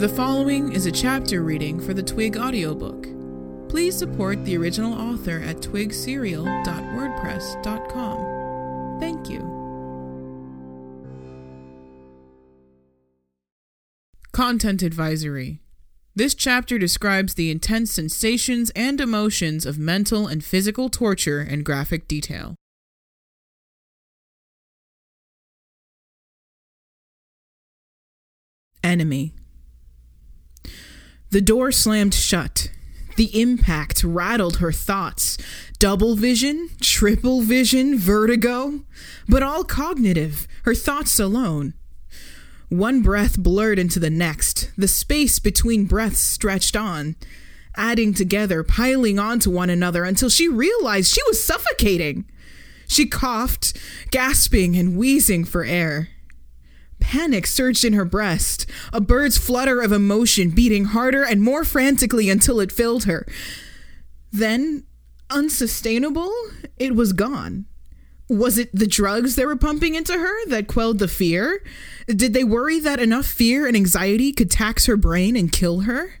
The following is a chapter reading for the Twig audiobook. Please support the original author at twigserial.wordpress.com. Thank you. Content Advisory This chapter describes the intense sensations and emotions of mental and physical torture in graphic detail. Enemy the door slammed shut. The impact rattled her thoughts. Double vision, triple vision, vertigo, but all cognitive, her thoughts alone. One breath blurred into the next, the space between breaths stretched on, adding together, piling onto one another until she realized she was suffocating. She coughed, gasping and wheezing for air. Panic surged in her breast, a bird's flutter of emotion beating harder and more frantically until it filled her. Then, unsustainable, it was gone. Was it the drugs they were pumping into her that quelled the fear? Did they worry that enough fear and anxiety could tax her brain and kill her?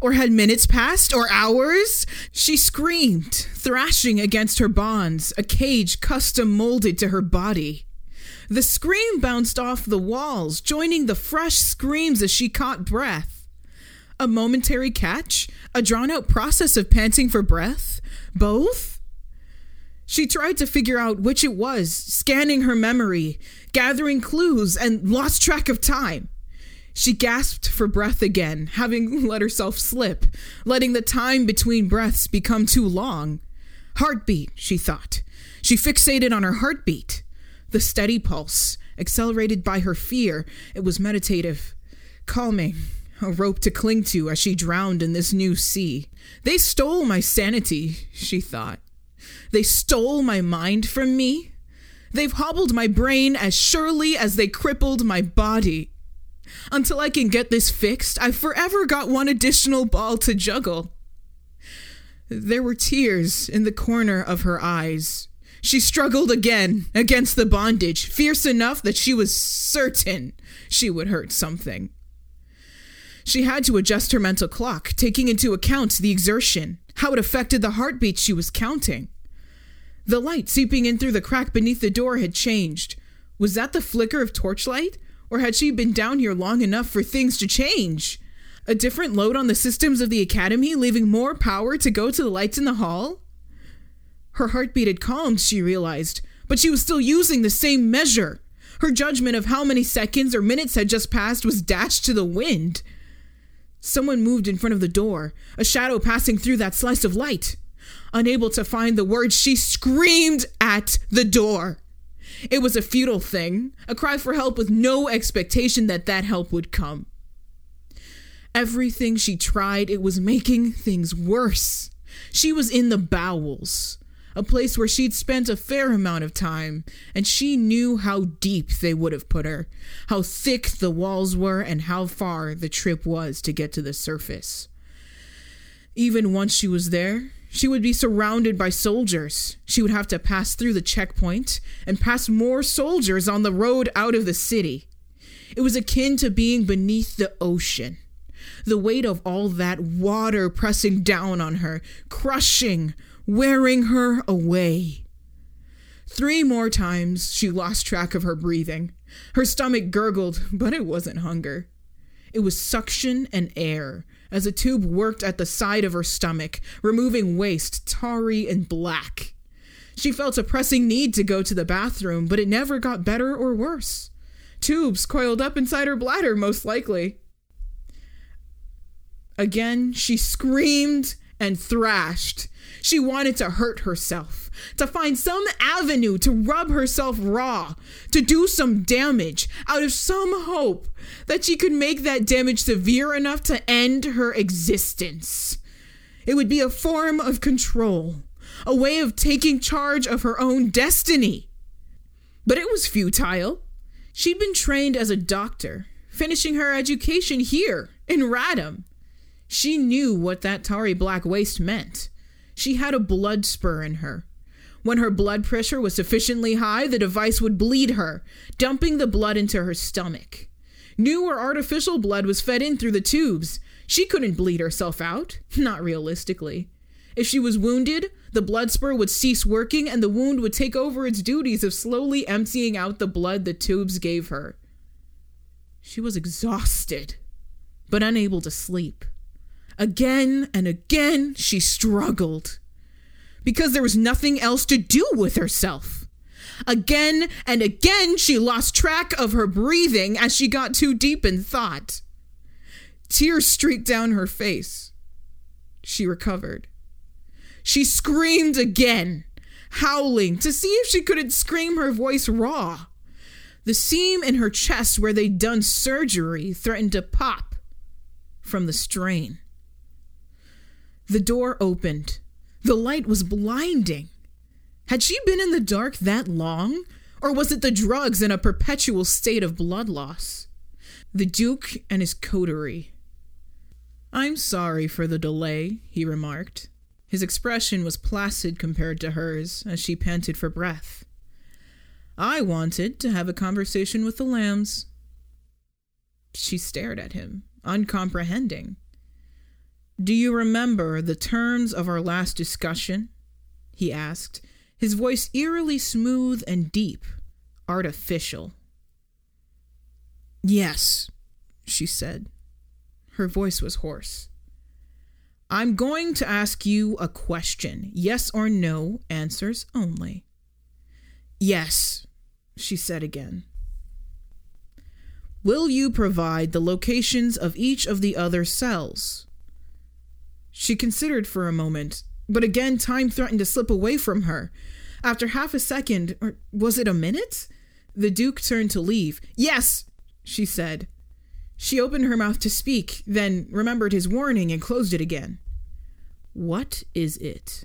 Or had minutes passed, or hours? She screamed, thrashing against her bonds, a cage custom molded to her body. The scream bounced off the walls, joining the fresh screams as she caught breath. A momentary catch? A drawn out process of panting for breath? Both? She tried to figure out which it was, scanning her memory, gathering clues, and lost track of time. She gasped for breath again, having let herself slip, letting the time between breaths become too long. Heartbeat, she thought. She fixated on her heartbeat. The steady pulse, accelerated by her fear, it was meditative, calming, a rope to cling to as she drowned in this new sea. They stole my sanity, she thought. They stole my mind from me. They've hobbled my brain as surely as they crippled my body. Until I can get this fixed, I've forever got one additional ball to juggle. There were tears in the corner of her eyes, she struggled again against the bondage, fierce enough that she was certain she would hurt something. She had to adjust her mental clock, taking into account the exertion, how it affected the heartbeat she was counting. The light seeping in through the crack beneath the door had changed. Was that the flicker of torchlight? Or had she been down here long enough for things to change? A different load on the systems of the academy, leaving more power to go to the lights in the hall? Her heartbeat had calmed, she realized, but she was still using the same measure. Her judgment of how many seconds or minutes had just passed was dashed to the wind. Someone moved in front of the door, a shadow passing through that slice of light. Unable to find the words, she screamed at the door. It was a futile thing, a cry for help with no expectation that that help would come. Everything she tried, it was making things worse. She was in the bowels a place where she'd spent a fair amount of time, and she knew how deep they would have put her, how thick the walls were, and how far the trip was to get to the surface. Even once she was there, she would be surrounded by soldiers. She would have to pass through the checkpoint and pass more soldiers on the road out of the city. It was akin to being beneath the ocean. The weight of all that water pressing down on her, crushing, wearing her away. Three more times she lost track of her breathing. Her stomach gurgled, but it wasn't hunger. It was suction and air as a tube worked at the side of her stomach, removing waste tarry and black. She felt a pressing need to go to the bathroom, but it never got better or worse. Tubes coiled up inside her bladder, most likely. Again, she screamed and thrashed. She wanted to hurt herself, to find some avenue to rub herself raw, to do some damage out of some hope that she could make that damage severe enough to end her existence. It would be a form of control, a way of taking charge of her own destiny. But it was futile. She'd been trained as a doctor, finishing her education here in Radham. She knew what that tarry black waste meant. She had a blood spur in her. When her blood pressure was sufficiently high, the device would bleed her, dumping the blood into her stomach. New or artificial blood was fed in through the tubes. She couldn't bleed herself out, not realistically. If she was wounded, the blood spur would cease working and the wound would take over its duties of slowly emptying out the blood the tubes gave her. She was exhausted, but unable to sleep. Again and again, she struggled because there was nothing else to do with herself. Again and again, she lost track of her breathing as she got too deep in thought. Tears streaked down her face. She recovered. She screamed again, howling to see if she couldn't scream her voice raw. The seam in her chest where they'd done surgery threatened to pop from the strain. The door opened. The light was blinding. Had she been in the dark that long? Or was it the drugs and a perpetual state of blood loss? The Duke and his coterie. I'm sorry for the delay, he remarked. His expression was placid compared to hers as she panted for breath. I wanted to have a conversation with the lambs. She stared at him, uncomprehending. Do you remember the terms of our last discussion? he asked, his voice eerily smooth and deep, artificial. Yes, she said. Her voice was hoarse. I'm going to ask you a question. Yes or no answers only. Yes, she said again. Will you provide the locations of each of the other cells? She considered for a moment, but again time threatened to slip away from her. After half a second, or was it a minute? The Duke turned to leave. Yes, she said. She opened her mouth to speak, then remembered his warning and closed it again. What is it?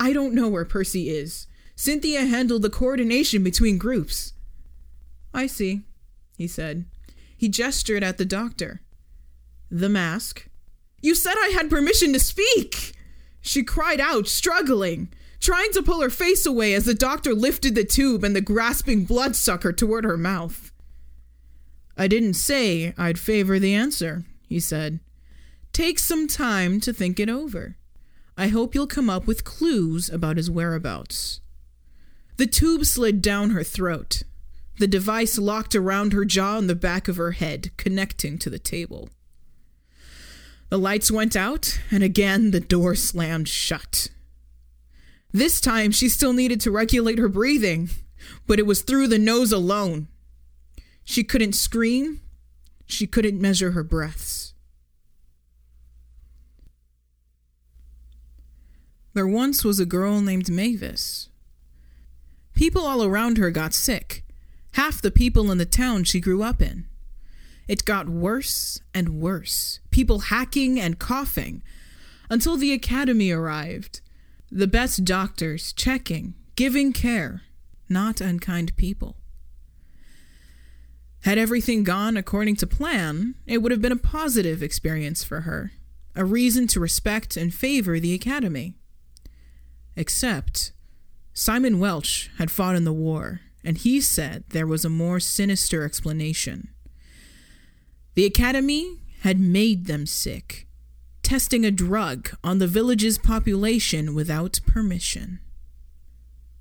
I don't know where Percy is. Cynthia handled the coordination between groups. I see, he said. He gestured at the doctor. The mask. You said I had permission to speak! She cried out, struggling, trying to pull her face away as the doctor lifted the tube and the grasping bloodsucker toward her mouth. I didn't say I'd favor the answer, he said. Take some time to think it over. I hope you'll come up with clues about his whereabouts. The tube slid down her throat. The device locked around her jaw and the back of her head, connecting to the table. The lights went out, and again the door slammed shut. This time she still needed to regulate her breathing, but it was through the nose alone. She couldn't scream. She couldn't measure her breaths. There once was a girl named Mavis. People all around her got sick, half the people in the town she grew up in. It got worse and worse, people hacking and coughing, until the academy arrived. The best doctors checking, giving care, not unkind people. Had everything gone according to plan, it would have been a positive experience for her, a reason to respect and favor the Academy. Except, Simon Welch had fought in the war, and he said there was a more sinister explanation. The Academy had made them sick, testing a drug on the village's population without permission.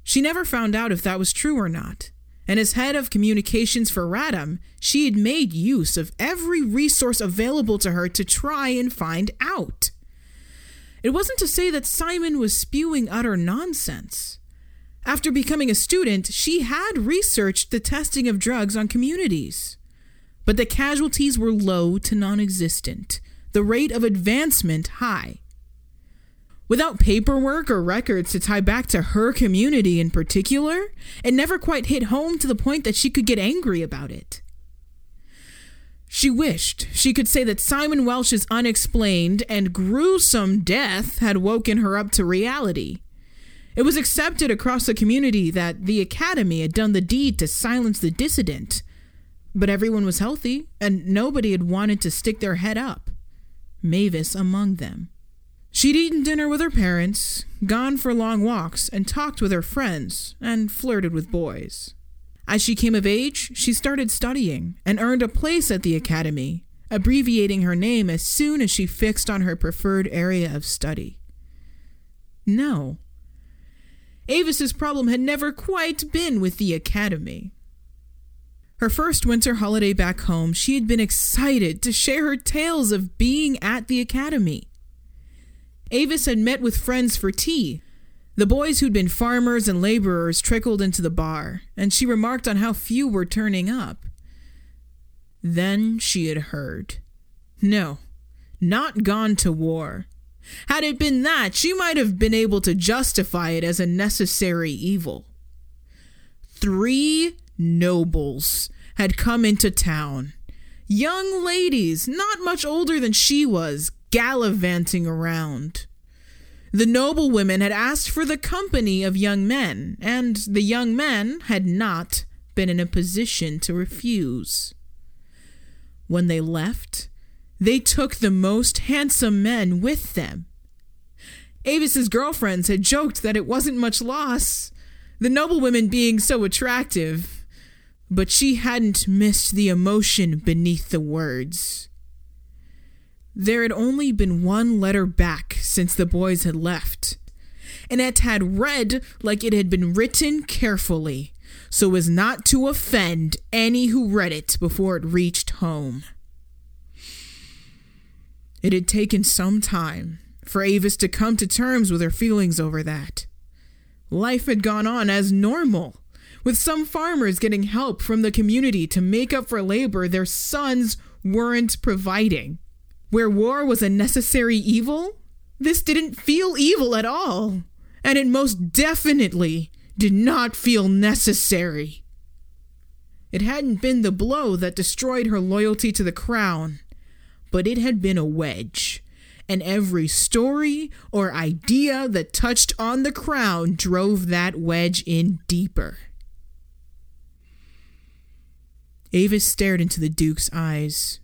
She never found out if that was true or not and as head of communications for Radham, she had made use of every resource available to her to try and find out. It wasn't to say that Simon was spewing utter nonsense. After becoming a student, she had researched the testing of drugs on communities. But the casualties were low to non existent, the rate of advancement high. Without paperwork or records to tie back to her community in particular, it never quite hit home to the point that she could get angry about it. She wished she could say that Simon Welsh's unexplained and gruesome death had woken her up to reality. It was accepted across the community that the Academy had done the deed to silence the dissident, but everyone was healthy and nobody had wanted to stick their head up. Mavis among them. She'd eaten dinner with her parents, gone for long walks, and talked with her friends, and flirted with boys. As she came of age, she started studying and earned a place at the academy, abbreviating her name as soon as she fixed on her preferred area of study. No. Avis's problem had never quite been with the academy. Her first winter holiday back home, she had been excited to share her tales of being at the academy. Avis had met with friends for tea. The boys who'd been farmers and laborers trickled into the bar, and she remarked on how few were turning up. Then she had heard. No, not gone to war. Had it been that, she might have been able to justify it as a necessary evil. Three nobles had come into town. Young ladies, not much older than she was, gallivanting around. The noble women had asked for the company of young men, and the young men had not been in a position to refuse. When they left, they took the most handsome men with them. Avis's girlfriends had joked that it wasn't much loss, the noblewomen being so attractive, but she hadn't missed the emotion beneath the words. There had only been one letter back since the boys had left, and it had read like it had been written carefully so as not to offend any who read it before it reached home. It had taken some time for Avis to come to terms with her feelings over that. Life had gone on as normal, with some farmers getting help from the community to make up for labor their sons weren't providing. Where war was a necessary evil, this didn't feel evil at all, and it most definitely did not feel necessary. It hadn't been the blow that destroyed her loyalty to the crown, but it had been a wedge, and every story or idea that touched on the crown drove that wedge in deeper. Avis stared into the Duke's eyes.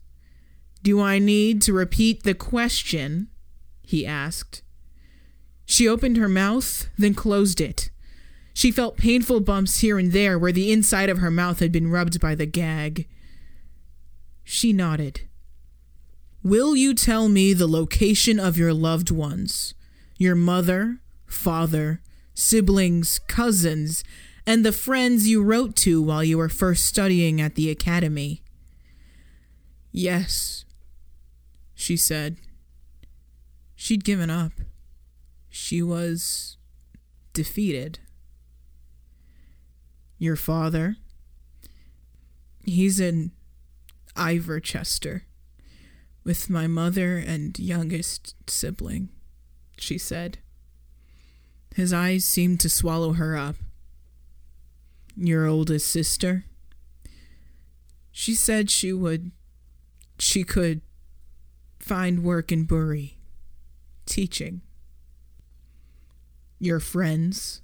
Do I need to repeat the question? he asked. She opened her mouth, then closed it. She felt painful bumps here and there where the inside of her mouth had been rubbed by the gag. She nodded. Will you tell me the location of your loved ones? Your mother, father, siblings, cousins, and the friends you wrote to while you were first studying at the academy? Yes, she said. She'd given up. She was defeated. Your father? He's in Ivorchester with my mother and youngest sibling, she said. His eyes seemed to swallow her up. Your oldest sister? She said she would. She could find work in Bury, teaching. Your friends?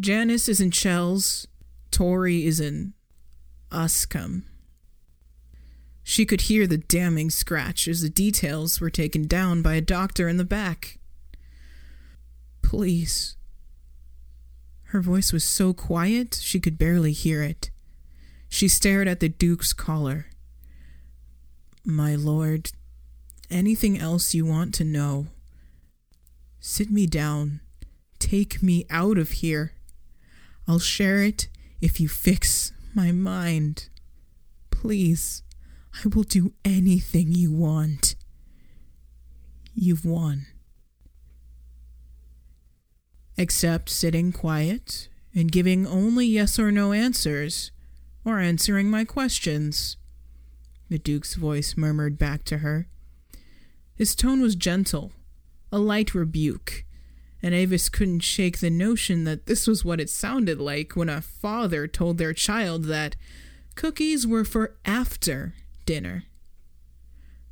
Janice is in Chels, Tori is in Uscombe. She could hear the damning scratch as the details were taken down by a doctor in the back. Please. Her voice was so quiet she could barely hear it. She stared at the Duke's collar. My lord, anything else you want to know? Sit me down. Take me out of here. I'll share it if you fix my mind. Please, I will do anything you want. You've won. Except sitting quiet and giving only yes or no answers, or answering my questions the Duke's voice murmured back to her. His tone was gentle, a light rebuke, and Avis couldn't shake the notion that this was what it sounded like when a father told their child that cookies were for after dinner.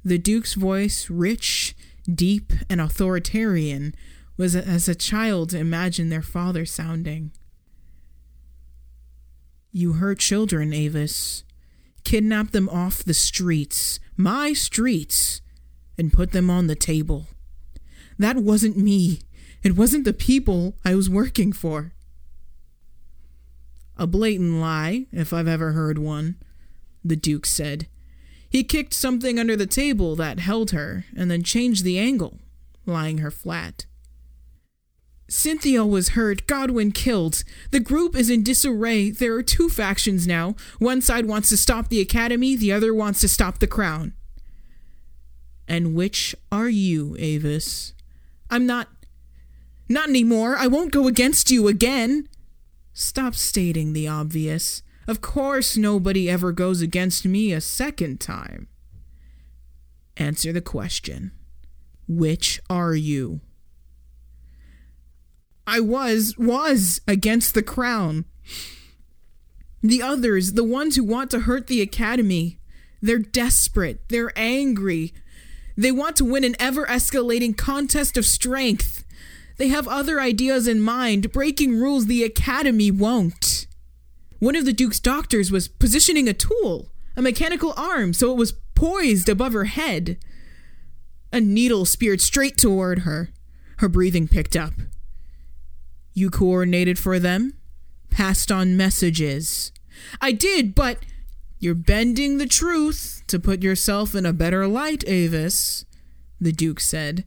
The Duke's voice, rich, deep, and authoritarian, was as a child imagined their father sounding. You hurt children, Avis kidnap them off the streets, my streets, and put them on the table. That wasn't me. It wasn't the people I was working for. A blatant lie, if I've ever heard one, the Duke said. He kicked something under the table that held her and then changed the angle, lying her flat. Cynthia was hurt, Godwin killed. The group is in disarray. There are two factions now. One side wants to stop the Academy, the other wants to stop the Crown. And which are you, Avis? I'm not. Not anymore. I won't go against you again. Stop stating the obvious. Of course, nobody ever goes against me a second time. Answer the question Which are you? I was, was against the crown. The others, the ones who want to hurt the academy, they're desperate, they're angry. They want to win an ever escalating contest of strength. They have other ideas in mind, breaking rules the academy won't. One of the Duke's doctors was positioning a tool, a mechanical arm, so it was poised above her head. A needle speared straight toward her. Her breathing picked up. You coordinated for them? Passed on messages. I did, but you're bending the truth to put yourself in a better light, Avis, the Duke said.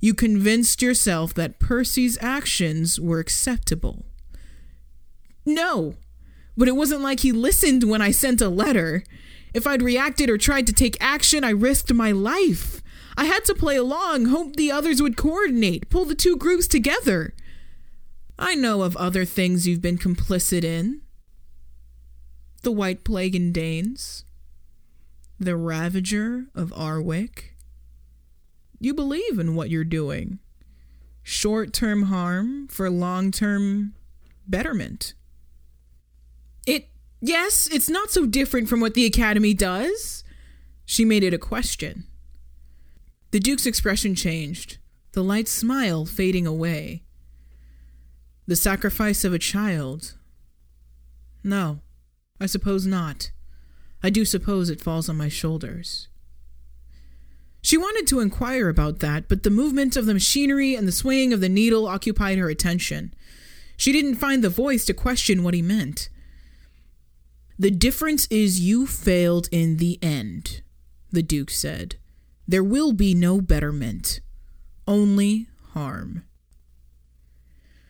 You convinced yourself that Percy's actions were acceptable. No, but it wasn't like he listened when I sent a letter. If I'd reacted or tried to take action, I risked my life. I had to play along, hope the others would coordinate, pull the two groups together. I know of other things you've been complicit in the White Plague in Danes, the Ravager of Arwick. You believe in what you're doing. Short term harm for long term betterment. It, yes, it's not so different from what the Academy does. She made it a question. The Duke's expression changed, the light smile fading away. The sacrifice of a child? No, I suppose not. I do suppose it falls on my shoulders. She wanted to inquire about that, but the movement of the machinery and the swaying of the needle occupied her attention. She didn't find the voice to question what he meant. The difference is you failed in the end, the Duke said. There will be no betterment, only harm.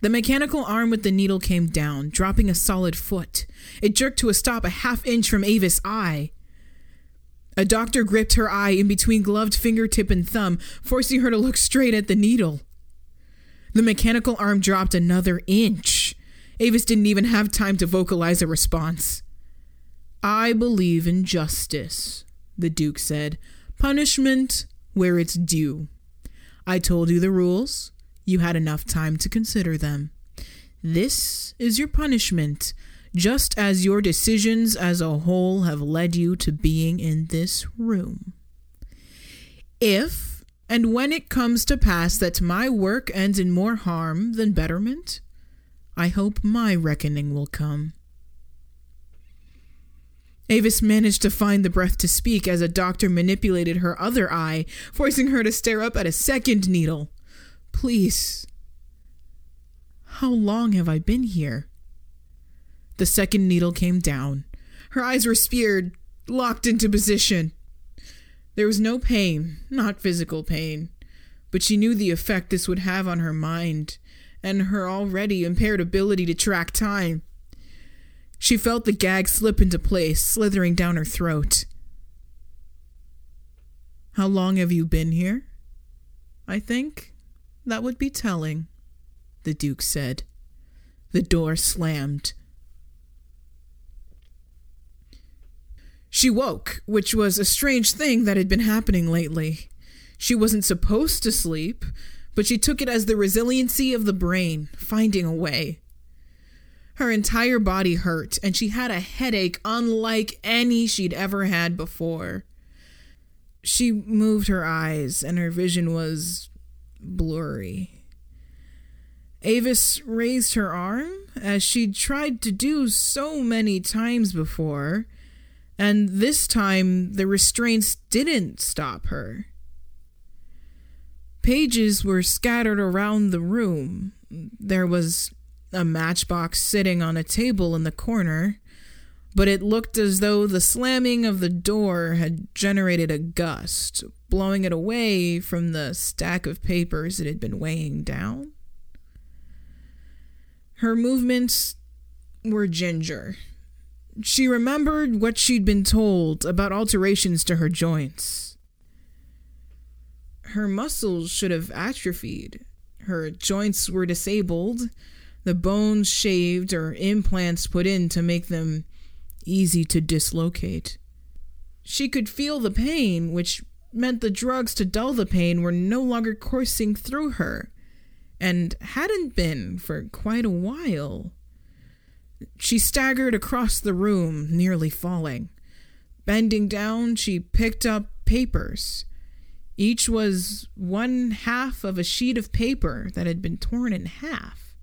The mechanical arm with the needle came down, dropping a solid foot. It jerked to a stop a half inch from Avis' eye. A doctor gripped her eye in between gloved fingertip and thumb, forcing her to look straight at the needle. The mechanical arm dropped another inch. Avis didn't even have time to vocalize a response. I believe in justice, the Duke said. Punishment where it's due. I told you the rules. You had enough time to consider them. This is your punishment, just as your decisions as a whole have led you to being in this room. If and when it comes to pass that my work ends in more harm than betterment, I hope my reckoning will come. Avis managed to find the breath to speak as a doctor manipulated her other eye, forcing her to stare up at a second needle. Please. How long have I been here? The second needle came down. Her eyes were speared, locked into position. There was no pain, not physical pain, but she knew the effect this would have on her mind and her already impaired ability to track time. She felt the gag slip into place, slithering down her throat. How long have you been here? I think. That would be telling, the Duke said. The door slammed. She woke, which was a strange thing that had been happening lately. She wasn't supposed to sleep, but she took it as the resiliency of the brain, finding a way. Her entire body hurt, and she had a headache unlike any she'd ever had before. She moved her eyes, and her vision was blurry. Avis raised her arm, as she'd tried to do so many times before, and this time the restraints didn't stop her. Pages were scattered around the room. There was a matchbox sitting on a table in the corner, but it looked as though the slamming of the door had generated a gust, blowing it away from the stack of papers it had been weighing down. Her movements were ginger. She remembered what she'd been told about alterations to her joints. Her muscles should have atrophied. Her joints were disabled, the bones shaved or implants put in to make them easy to dislocate. She could feel the pain, which meant the drugs to dull the pain were no longer coursing through her, and hadn't been for quite a while. She staggered across the room, nearly falling. Bending down, she picked up papers. Each was one half of a sheet of paper that had been torn in half.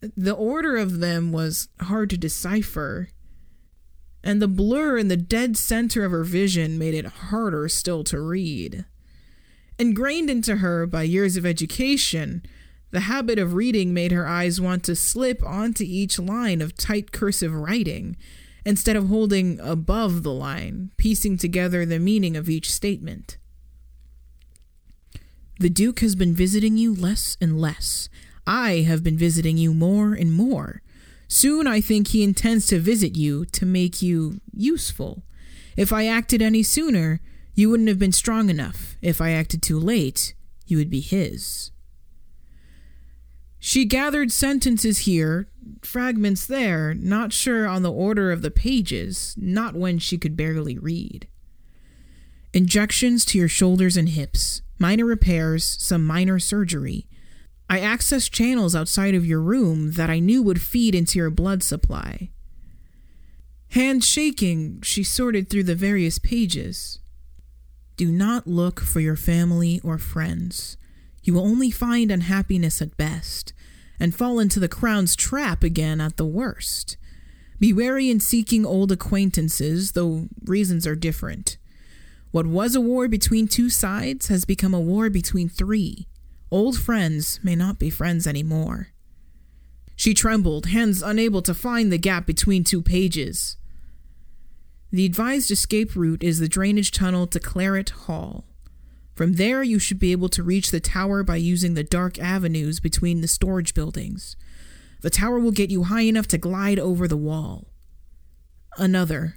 The order of them was hard to decipher, and the blur in the dead center of her vision made it harder still to read. Ingrained into her by years of education, the habit of reading made her eyes want to slip onto each line of tight cursive writing instead of holding above the line, piecing together the meaning of each statement. The Duke has been visiting you less and less. I have been visiting you more and more. Soon I think he intends to visit you to make you useful. If I acted any sooner, you wouldn't have been strong enough. If I acted too late, you would be his. She gathered sentences here, fragments there, not sure on the order of the pages, not when she could barely read. Injections to your shoulders and hips, minor repairs, some minor surgery. I accessed channels outside of your room that I knew would feed into your blood supply. Hand shaking, she sorted through the various pages. Do not look for your family or friends. You will only find unhappiness at best, and fall into the crown's trap again at the worst. Be wary in seeking old acquaintances, though reasons are different. What was a war between two sides has become a war between three. Old friends may not be friends anymore. She trembled, hands unable to find the gap between two pages. The advised escape route is the drainage tunnel to Claret Hall. From there, you should be able to reach the tower by using the dark avenues between the storage buildings. The tower will get you high enough to glide over the wall. Another.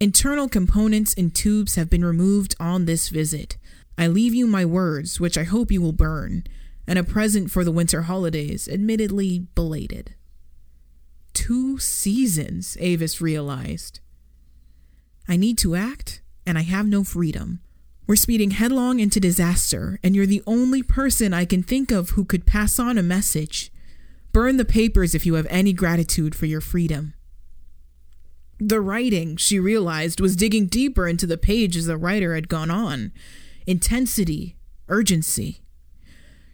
Internal components and tubes have been removed on this visit. I leave you my words, which I hope you will burn, and a present for the winter holidays, admittedly belated. Two seasons, Avis realized. I need to act, and I have no freedom. We're speeding headlong into disaster, and you're the only person I can think of who could pass on a message. Burn the papers if you have any gratitude for your freedom. The writing, she realized, was digging deeper into the page as the writer had gone on intensity, urgency.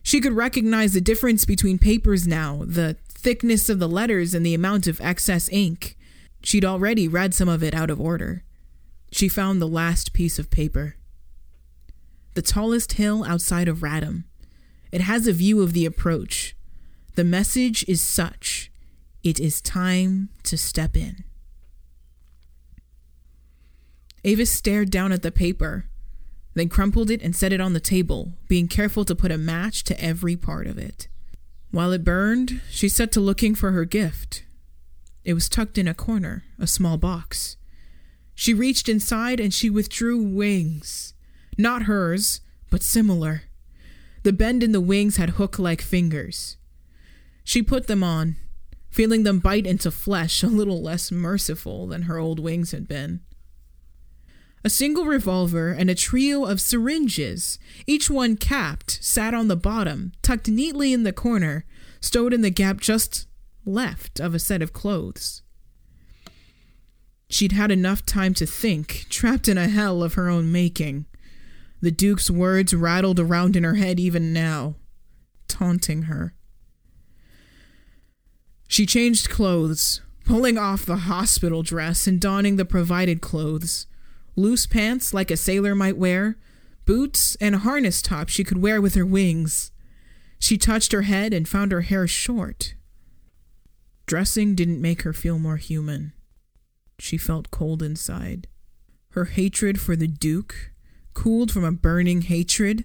She could recognize the difference between papers now, the thickness of the letters and the amount of excess ink. She'd already read some of it out of order. She found the last piece of paper. The tallest hill outside of Radham. It has a view of the approach. The message is such it is time to step in. Avis stared down at the paper then crumpled it and set it on the table, being careful to put a match to every part of it. While it burned, she set to looking for her gift. It was tucked in a corner, a small box. She reached inside and she withdrew wings. Not hers, but similar. The bend in the wings had hook like fingers. She put them on, feeling them bite into flesh a little less merciful than her old wings had been. A single revolver and a trio of syringes, each one capped, sat on the bottom, tucked neatly in the corner, stowed in the gap just left of a set of clothes. She'd had enough time to think, trapped in a hell of her own making. The Duke's words rattled around in her head even now, taunting her. She changed clothes, pulling off the hospital dress and donning the provided clothes loose pants like a sailor might wear, boots, and a harness top she could wear with her wings. She touched her head and found her hair short. Dressing didn't make her feel more human. She felt cold inside. Her hatred for the Duke cooled from a burning hatred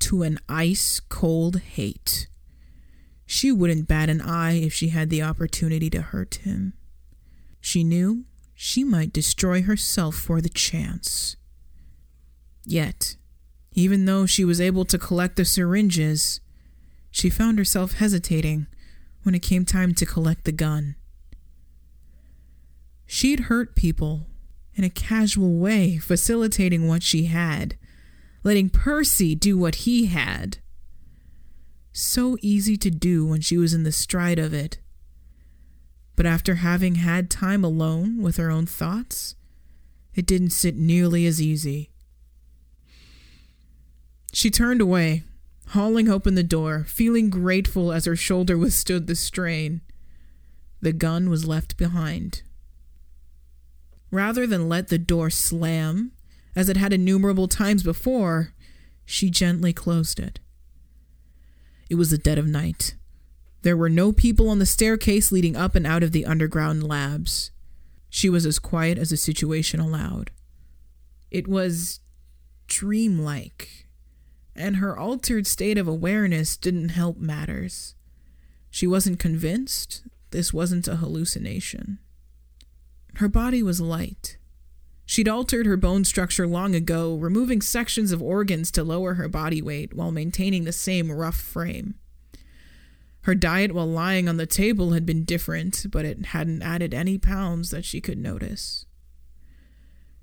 to an ice cold hate. She wouldn't bat an eye if she had the opportunity to hurt him. She knew she might destroy herself for the chance. Yet, even though she was able to collect the syringes, she found herself hesitating when it came time to collect the gun. She'd hurt people in a casual way, facilitating what she had, letting Percy do what he had. So easy to do when she was in the stride of it. But after having had time alone with her own thoughts, it didn't sit nearly as easy. She turned away, hauling open the door, feeling grateful as her shoulder withstood the strain. The gun was left behind. Rather than let the door slam, as it had innumerable times before, she gently closed it. It was the dead of night. There were no people on the staircase leading up and out of the underground labs. She was as quiet as the situation allowed. It was dreamlike, and her altered state of awareness didn't help matters. She wasn't convinced this wasn't a hallucination. Her body was light. She'd altered her bone structure long ago, removing sections of organs to lower her body weight while maintaining the same rough frame. Her diet while lying on the table had been different, but it hadn't added any pounds that she could notice.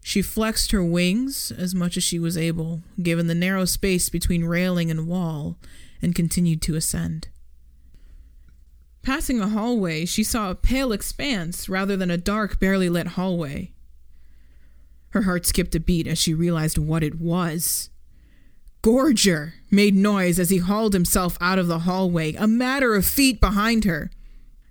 She flexed her wings as much as she was able, given the narrow space between railing and wall, and continued to ascend. Passing a hallway, she saw a pale expanse rather than a dark, barely lit hallway. Her heart skipped a beat as she realized what it was. Gorger made noise as he hauled himself out of the hallway, a matter of feet behind her.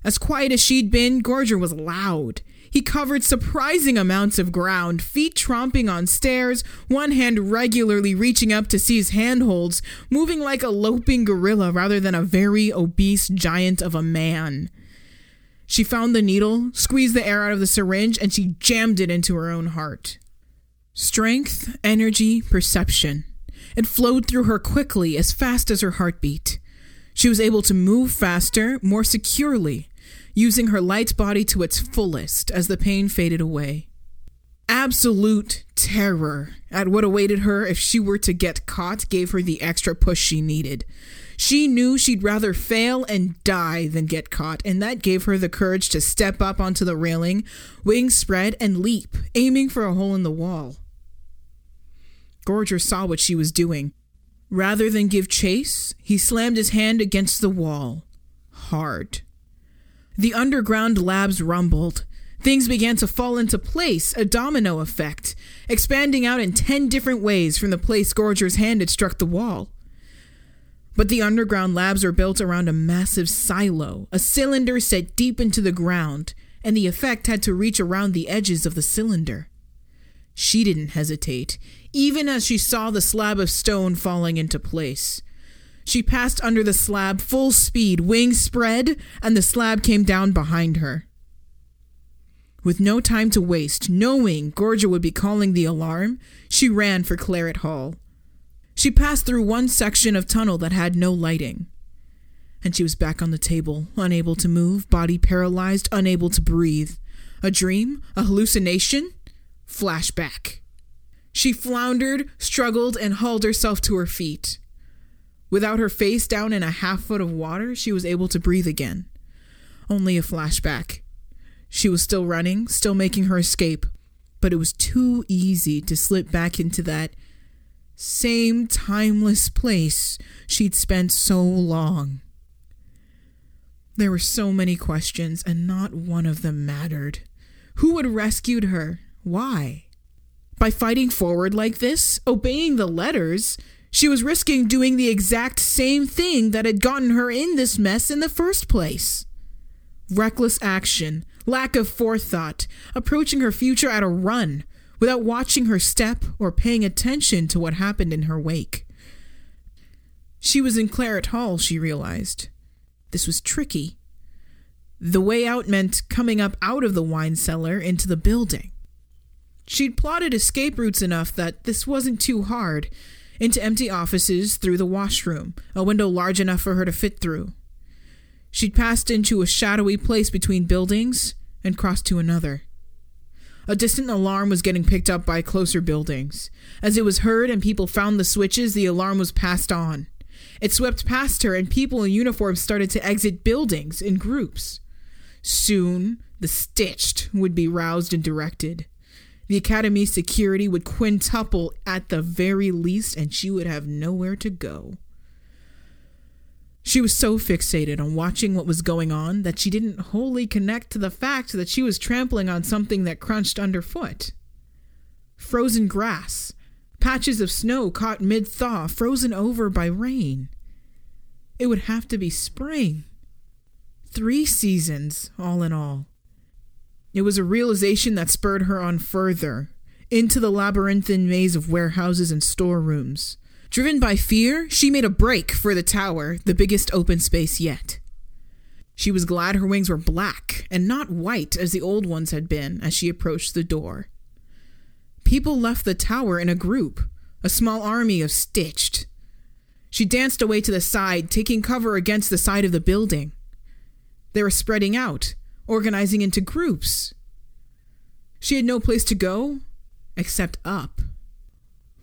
As quiet as she'd been, Gorger was loud. He covered surprising amounts of ground, feet tromping on stairs, one hand regularly reaching up to seize handholds, moving like a loping gorilla rather than a very obese giant of a man. She found the needle, squeezed the air out of the syringe, and she jammed it into her own heart. Strength, energy, perception. It flowed through her quickly, as fast as her heartbeat. She was able to move faster, more securely, using her light body to its fullest as the pain faded away. Absolute terror at what awaited her if she were to get caught gave her the extra push she needed. She knew she'd rather fail and die than get caught, and that gave her the courage to step up onto the railing, wings spread, and leap, aiming for a hole in the wall. Gorger saw what she was doing. Rather than give chase, he slammed his hand against the wall. Hard. The underground labs rumbled. Things began to fall into place, a domino effect, expanding out in ten different ways from the place Gorger's hand had struck the wall. But the underground labs are built around a massive silo, a cylinder set deep into the ground, and the effect had to reach around the edges of the cylinder. She didn't hesitate even as she saw the slab of stone falling into place. She passed under the slab full speed, wings spread, and the slab came down behind her. With no time to waste, knowing Gorger would be calling the alarm, she ran for Claret Hall. She passed through one section of tunnel that had no lighting. And she was back on the table, unable to move, body paralyzed, unable to breathe. A dream? A hallucination? Flashback. She floundered, struggled, and hauled herself to her feet. Without her face down in a half foot of water, she was able to breathe again. Only a flashback. She was still running, still making her escape, but it was too easy to slip back into that same timeless place she'd spent so long. There were so many questions, and not one of them mattered. Who had rescued her? Why? By fighting forward like this, obeying the letters, she was risking doing the exact same thing that had gotten her in this mess in the first place. Reckless action, lack of forethought, approaching her future at a run, without watching her step or paying attention to what happened in her wake. She was in Claret Hall, she realized. This was tricky. The way out meant coming up out of the wine cellar into the building. She'd plotted escape routes enough that this wasn't too hard into empty offices through the washroom, a window large enough for her to fit through. She'd passed into a shadowy place between buildings and crossed to another. A distant alarm was getting picked up by closer buildings. As it was heard and people found the switches, the alarm was passed on. It swept past her, and people in uniforms started to exit buildings in groups. Soon, the stitched would be roused and directed. The Academy's security would quintuple at the very least, and she would have nowhere to go. She was so fixated on watching what was going on that she didn't wholly connect to the fact that she was trampling on something that crunched underfoot. Frozen grass, patches of snow caught mid thaw, frozen over by rain. It would have to be spring. Three seasons, all in all. It was a realization that spurred her on further, into the labyrinthine maze of warehouses and storerooms. Driven by fear, she made a break for the tower, the biggest open space yet. She was glad her wings were black and not white as the old ones had been as she approached the door. People left the tower in a group, a small army of stitched. She danced away to the side, taking cover against the side of the building. They were spreading out, organizing into groups. She had no place to go except up.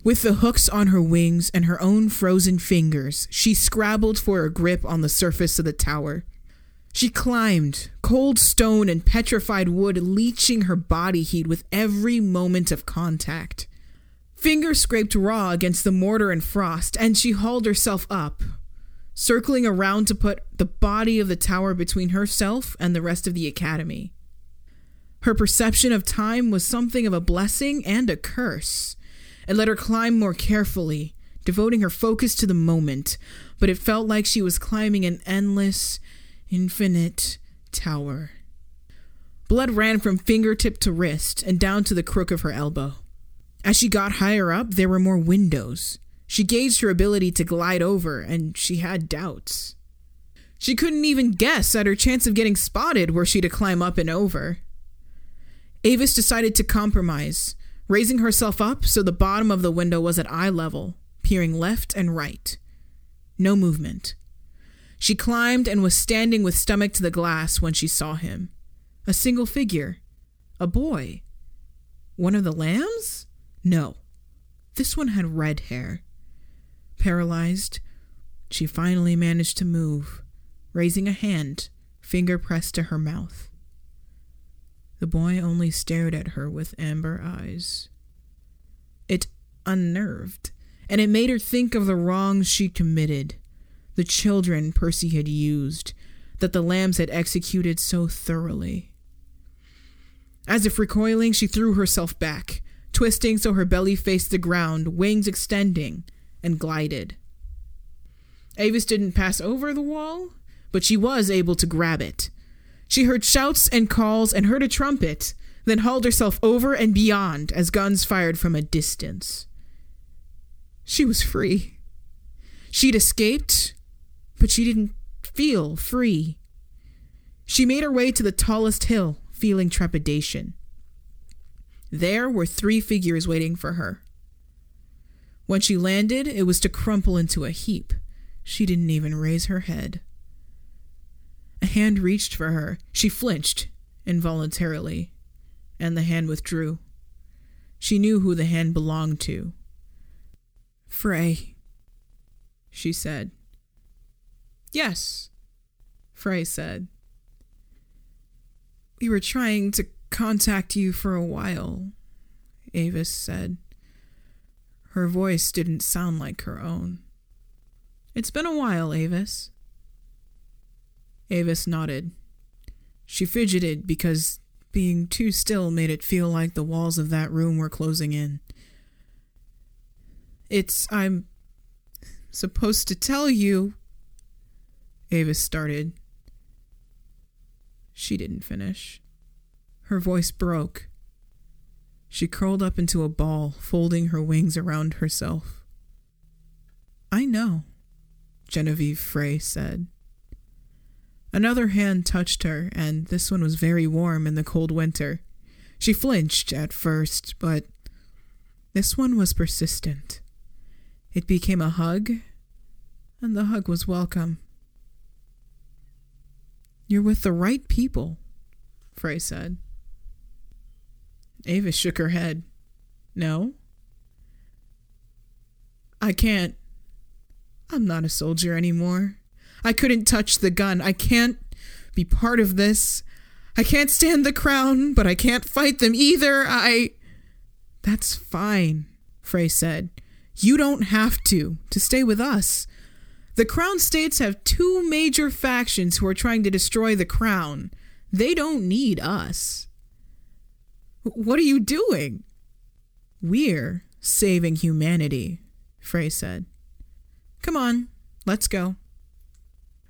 With the hooks on her wings and her own frozen fingers, she scrabbled for a grip on the surface of the tower. She climbed, cold stone and petrified wood leeching her body heat with every moment of contact. Fingers scraped raw against the mortar and frost, and she hauled herself up, circling around to put the body of the tower between herself and the rest of the academy. Her perception of time was something of a blessing and a curse. It let her climb more carefully, devoting her focus to the moment, but it felt like she was climbing an endless, infinite tower. Blood ran from fingertip to wrist and down to the crook of her elbow. As she got higher up, there were more windows. She gauged her ability to glide over, and she had doubts. She couldn't even guess at her chance of getting spotted were she to climb up and over. Avis decided to compromise, raising herself up so the bottom of the window was at eye level, peering left and right. No movement. She climbed and was standing with stomach to the glass when she saw him. A single figure. A boy. One of the lambs? No. This one had red hair. Paralyzed, she finally managed to move, raising a hand, finger pressed to her mouth. The boy only stared at her with amber eyes. It unnerved, and it made her think of the wrongs she'd committed, the children Percy had used, that the lambs had executed so thoroughly. As if recoiling, she threw herself back, twisting so her belly faced the ground, wings extending, and glided. Avis didn't pass over the wall, but she was able to grab it she heard shouts and calls and heard a trumpet, then hauled herself over and beyond as guns fired from a distance. She was free. She'd escaped, but she didn't feel free. She made her way to the tallest hill, feeling trepidation. There were three figures waiting for her. When she landed, it was to crumple into a heap. She didn't even raise her head. A hand reached for her. She flinched involuntarily, and the hand withdrew. She knew who the hand belonged to. Fray, she said. Yes, Fray said. We were trying to contact you for a while, Avis said. Her voice didn't sound like her own. It's been a while, Avis. Avis nodded. She fidgeted because being too still made it feel like the walls of that room were closing in. It's. I'm supposed to tell you. Avis started. She didn't finish. Her voice broke. She curled up into a ball, folding her wings around herself. I know, Genevieve Fray said. Another hand touched her, and this one was very warm in the cold winter. She flinched at first, but this one was persistent. It became a hug, and the hug was welcome. You're with the right people, Fray said. Ava shook her head. No? I can't. I'm not a soldier anymore. I couldn't touch the gun. I can't be part of this. I can't stand the crown, but I can't fight them either. I. That's fine, Fray said. You don't have to, to stay with us. The Crown States have two major factions who are trying to destroy the Crown. They don't need us. What are you doing? We're saving humanity, Fray said. Come on, let's go.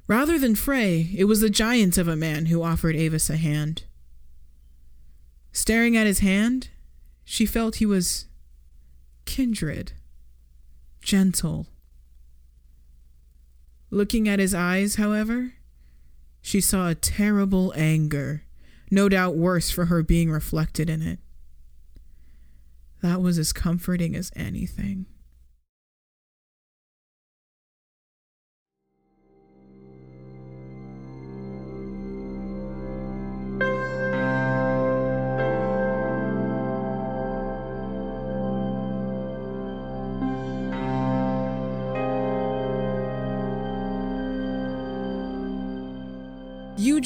Rather than Fray, it was the giant of a man who offered Avis a hand. Staring at his hand, she felt he was kindred, gentle. Looking at his eyes, however, she saw a terrible anger, no doubt worse for her being reflected in it. That was as comforting as anything.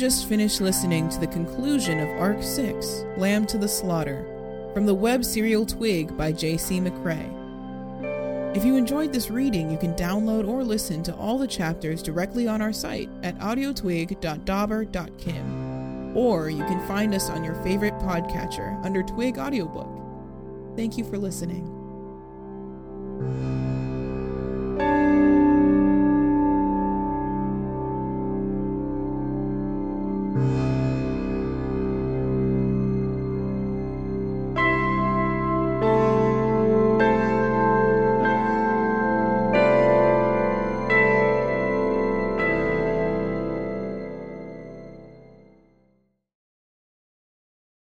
Just finished listening to the conclusion of Arc 6, Lamb to the Slaughter, from the web serial Twig by J.C. McCrae. If you enjoyed this reading, you can download or listen to all the chapters directly on our site at audiotwig.dauber.kim, or you can find us on your favorite podcatcher under Twig Audiobook. Thank you for listening.